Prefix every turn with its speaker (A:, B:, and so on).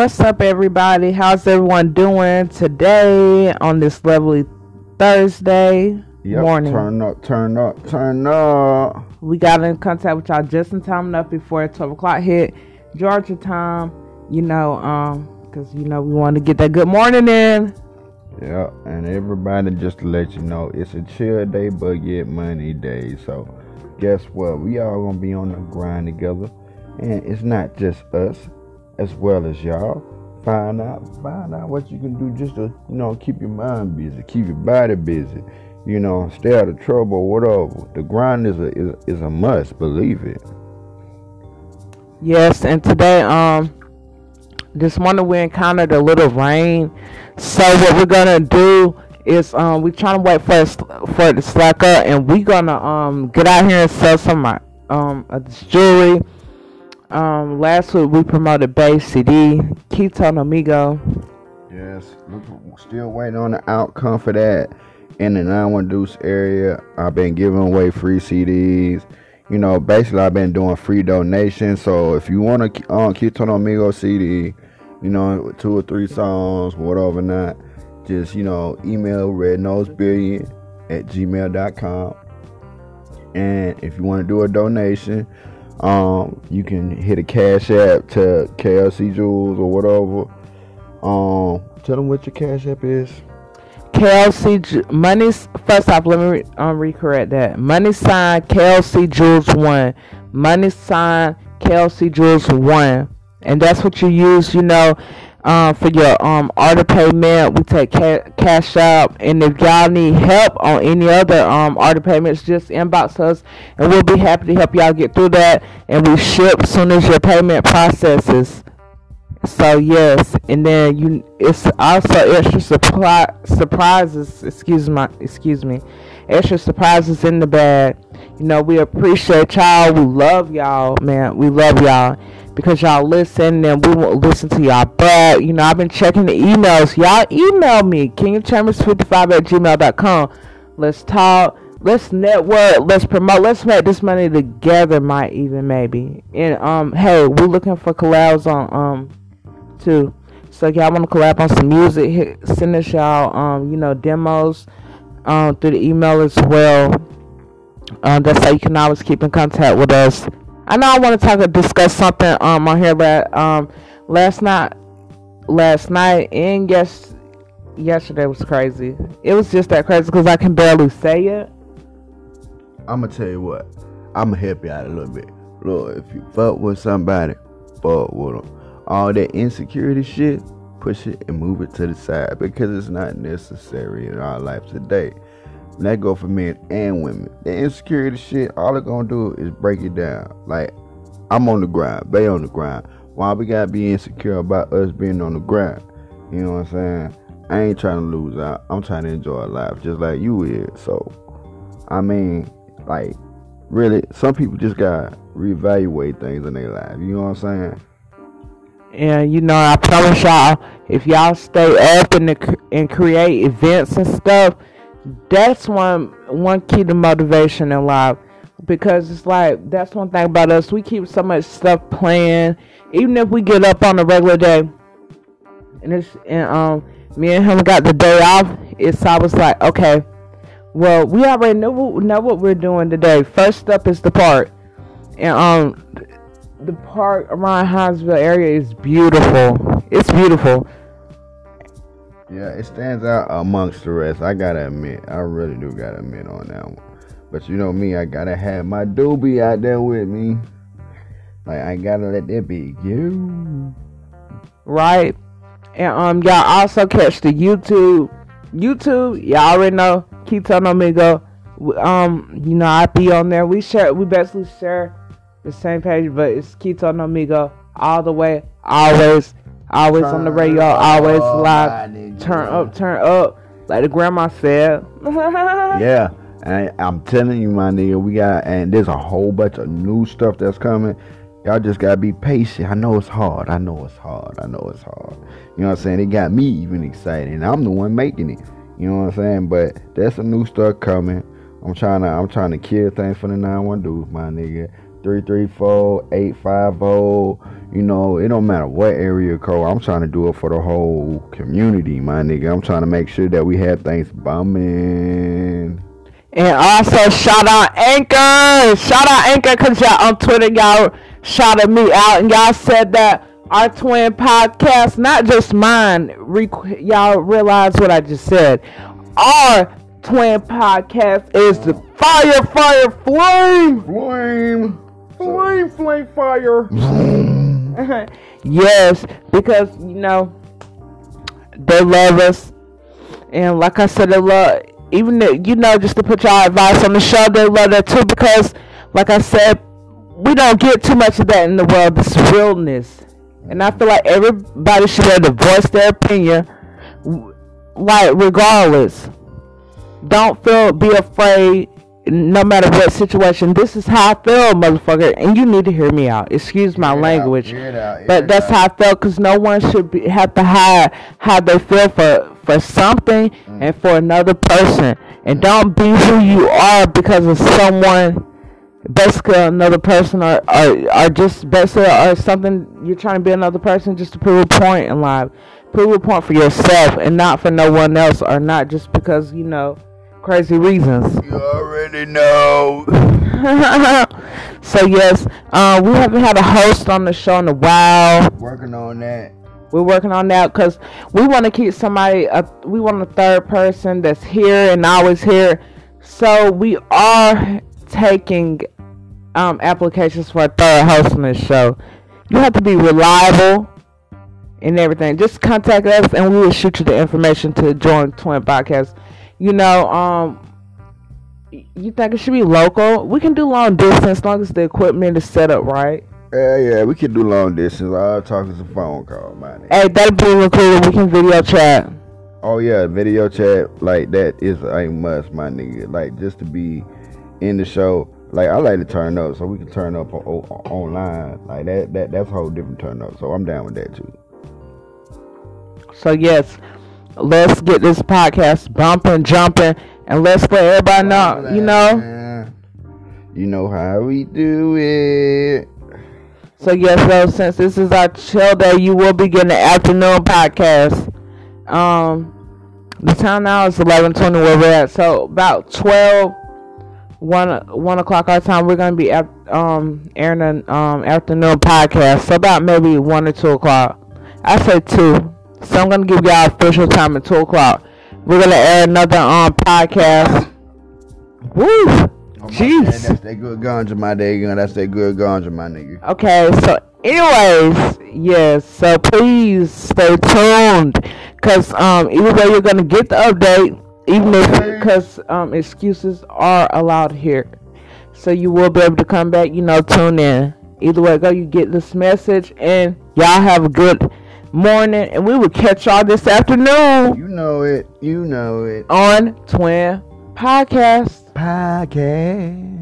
A: what's up, everybody? How's everyone doing today on this lovely Thursday
B: Yep,
A: morning?
B: Turn up, turn up, turn up.
A: We got in contact with y'all just in time enough before 12 o'clock hit Georgia time, you know, um, because, you know, we want to get that good morning in.
B: Yeah, and everybody just to let you know, it's a chill day, but get money day. So, guess what? We all gonna be on the grind together, and it's not just us, as well as y'all. Find out, find out what you can do just to, you know, keep your mind busy, keep your body busy. You know, stay out of trouble, whatever. The grind is a is, is a must. Believe it.
A: Yes, and today, um, this morning we encountered a little rain. So what we're gonna do is, um, we're trying to wait for it, for it to slack up, and we're gonna um get out here and sell some of my um jewelry. Um, last week we promoted Bay CD, Ketone Amigo.
B: Yes, still waiting on the outcome for that. In the 911 Deuce area, I've been giving away free CDs. You know, basically, I've been doing free donations. So if you want to um, Ketone Amigo CD, you know, two or three songs, whatever not, just, you know, email rednosebillion at gmail.com. And if you want to do a donation, um, you can hit a cash app to KLC Jewels or whatever. Um, tell them what your cash app is.
A: KLC money. First off, let me re- um, recorrect that. Money sign KLC Jules one. Money sign KLC Jules one, and that's what you use. You know, um, for your um order payment. We take ca- cash out, and if y'all need help on any other um order payments, just inbox us, and we'll be happy to help y'all get through that. And we ship as soon as your payment processes. So yes, and then you it's also extra supply surprises. Excuse my excuse me, extra surprises in the bag. You know we appreciate y'all. We love y'all, man. We love y'all because y'all listen and we won't listen to y'all. But you know I've been checking the emails. Y'all email me kingchambers55 at gmail.com. Let's talk. Let's network. Let's promote. Let's make this money together. Might even maybe. And um, hey, we're looking for collabs on um too. So y'all want to collab on some music, hit, send us y'all um, you know, demos um through the email as well. Um, that's how you can always keep in contact with us. I know I want to talk and discuss something um on here but um last night last night and yes yesterday was crazy. It was just that crazy because I can barely say it.
B: I'm gonna tell you what. I'm gonna help you out a little bit. Look, if you fuck with somebody, fuck with them. All that insecurity shit, push it and move it to the side because it's not necessary in our life today. And that go for men and women. The insecurity shit, all it gonna do is break it down. Like, I'm on the grind, they on the grind. Why we gotta be insecure about us being on the grind? You know what I'm saying? I ain't trying to lose out. I'm trying to enjoy life just like you is. So, I mean, like, really, some people just gotta reevaluate things in their life. You know what I'm saying?
A: And you know, I promise y'all, if y'all stay up and and create events and stuff, that's one one key to motivation in life. Because it's like that's one thing about us. We keep so much stuff playing, even if we get up on a regular day. And it's and um, me and him got the day off. It's I was like, okay, well, we already know know what we're doing today. First up is the park, and um, the park around Hinesville area is beautiful. It's beautiful.
B: Yeah, it stands out amongst the rest. I gotta admit, I really do gotta admit on that one. But you know me, I gotta have my doobie out there with me. Like I gotta let that be you.
A: right? And um, y'all also catch the YouTube. YouTube, y'all already know. Ketone Amigo. Um, you know I be on there. We share. We basically share the same page, but it's Ketone Amigo all the way, always, always on the radio, always live. Turn up, turn up, like the grandma said.
B: Yeah, and I'm telling you, my nigga, we got and there's a whole bunch of new stuff that's coming. Y'all just gotta be patient. I know it's hard. I know it's hard. I know it's hard. You know what I'm saying? It got me even excited, and I'm the one making it. You know what I'm saying? But there's some new stuff coming. I'm trying to I'm trying to kill things for the 912, my nigga. 334 850. You know, it don't matter what area code. I'm trying to do it for the whole community, my nigga. I'm trying to make sure that we have things bumming.
A: And also shout out Anchor. Shout out Anchor because y'all on Twitter, y'all shouted me out and y'all said that our twin podcast, not just mine, rec- y'all realize what I just said. Our twin podcast is the Fire Fire Flame.
B: Flame.
A: Flame, flame, fire. yes, because, you know, they love us. And like I said, they love even you know just to put y'all advice on the show they love that too because like i said we don't get too much of that in the world this realness and i feel like everybody should be able to voice their opinion like regardless don't feel be afraid no matter what situation this is how i feel motherfucker and you need to hear me out. Excuse my
B: Hear
A: language.
B: out, out,
A: but that's how I felt because no one should be, have to hide how they feel for for something mm. and for another person, and don't be who you are because of someone, basically another person, or or, or just basically or something you're trying to be another person just to prove a point in life, prove a point for yourself and not for no one else, or not just because you know crazy reasons.
B: You already know.
A: so yes, uh, we haven't had a host on the show in a while.
B: Working on that.
A: We're working on that because we want to keep somebody. Uh, we want a third person that's here and always here. So we are taking um, applications for a third host on this show. You have to be reliable and everything. Just contact us and we will shoot you the information to join Twin Podcast. You know, um, you think it should be local? We can do long distance as long as the equipment is set up right.
B: Yeah, yeah, we can do long distance. I'll talk is a phone call, man.
A: Hey, that'll be included. We can video chat.
B: Oh yeah, video chat like that is a must, my nigga. Like just to be in the show. Like I like to turn up, so we can turn up o- o- online. Like that, that that's a whole different turn up. So I'm down with that too.
A: So yes, let's get this podcast bumping, jumping, and let's let everybody know. You know.
B: you know how we do it.
A: So yes, so since this is our chill day, you will be getting an afternoon podcast. Um, the time now is eleven twenty where we're at. So about 12, 1, 1 o'clock our time, we're gonna be at, um airing an um afternoon podcast. So about maybe one or two o'clock. I say two. So I'm gonna give y'all official time at two o'clock. We're gonna air another um podcast. Woo!
B: Oh,
A: Jeez.
B: bad, That's that good ganja, my day nigga. That's that good ganja, my nigga.
A: Okay, so anyways, yes, so please stay tuned because um either way you're gonna get the update, even if because um excuses are allowed here, so you will be able to come back, you know, tune in. Either way, go you get this message, and y'all have a good morning, and we will catch y'all this afternoon
B: You know it. You know it.
A: on Twin Podcast.
B: Podcast.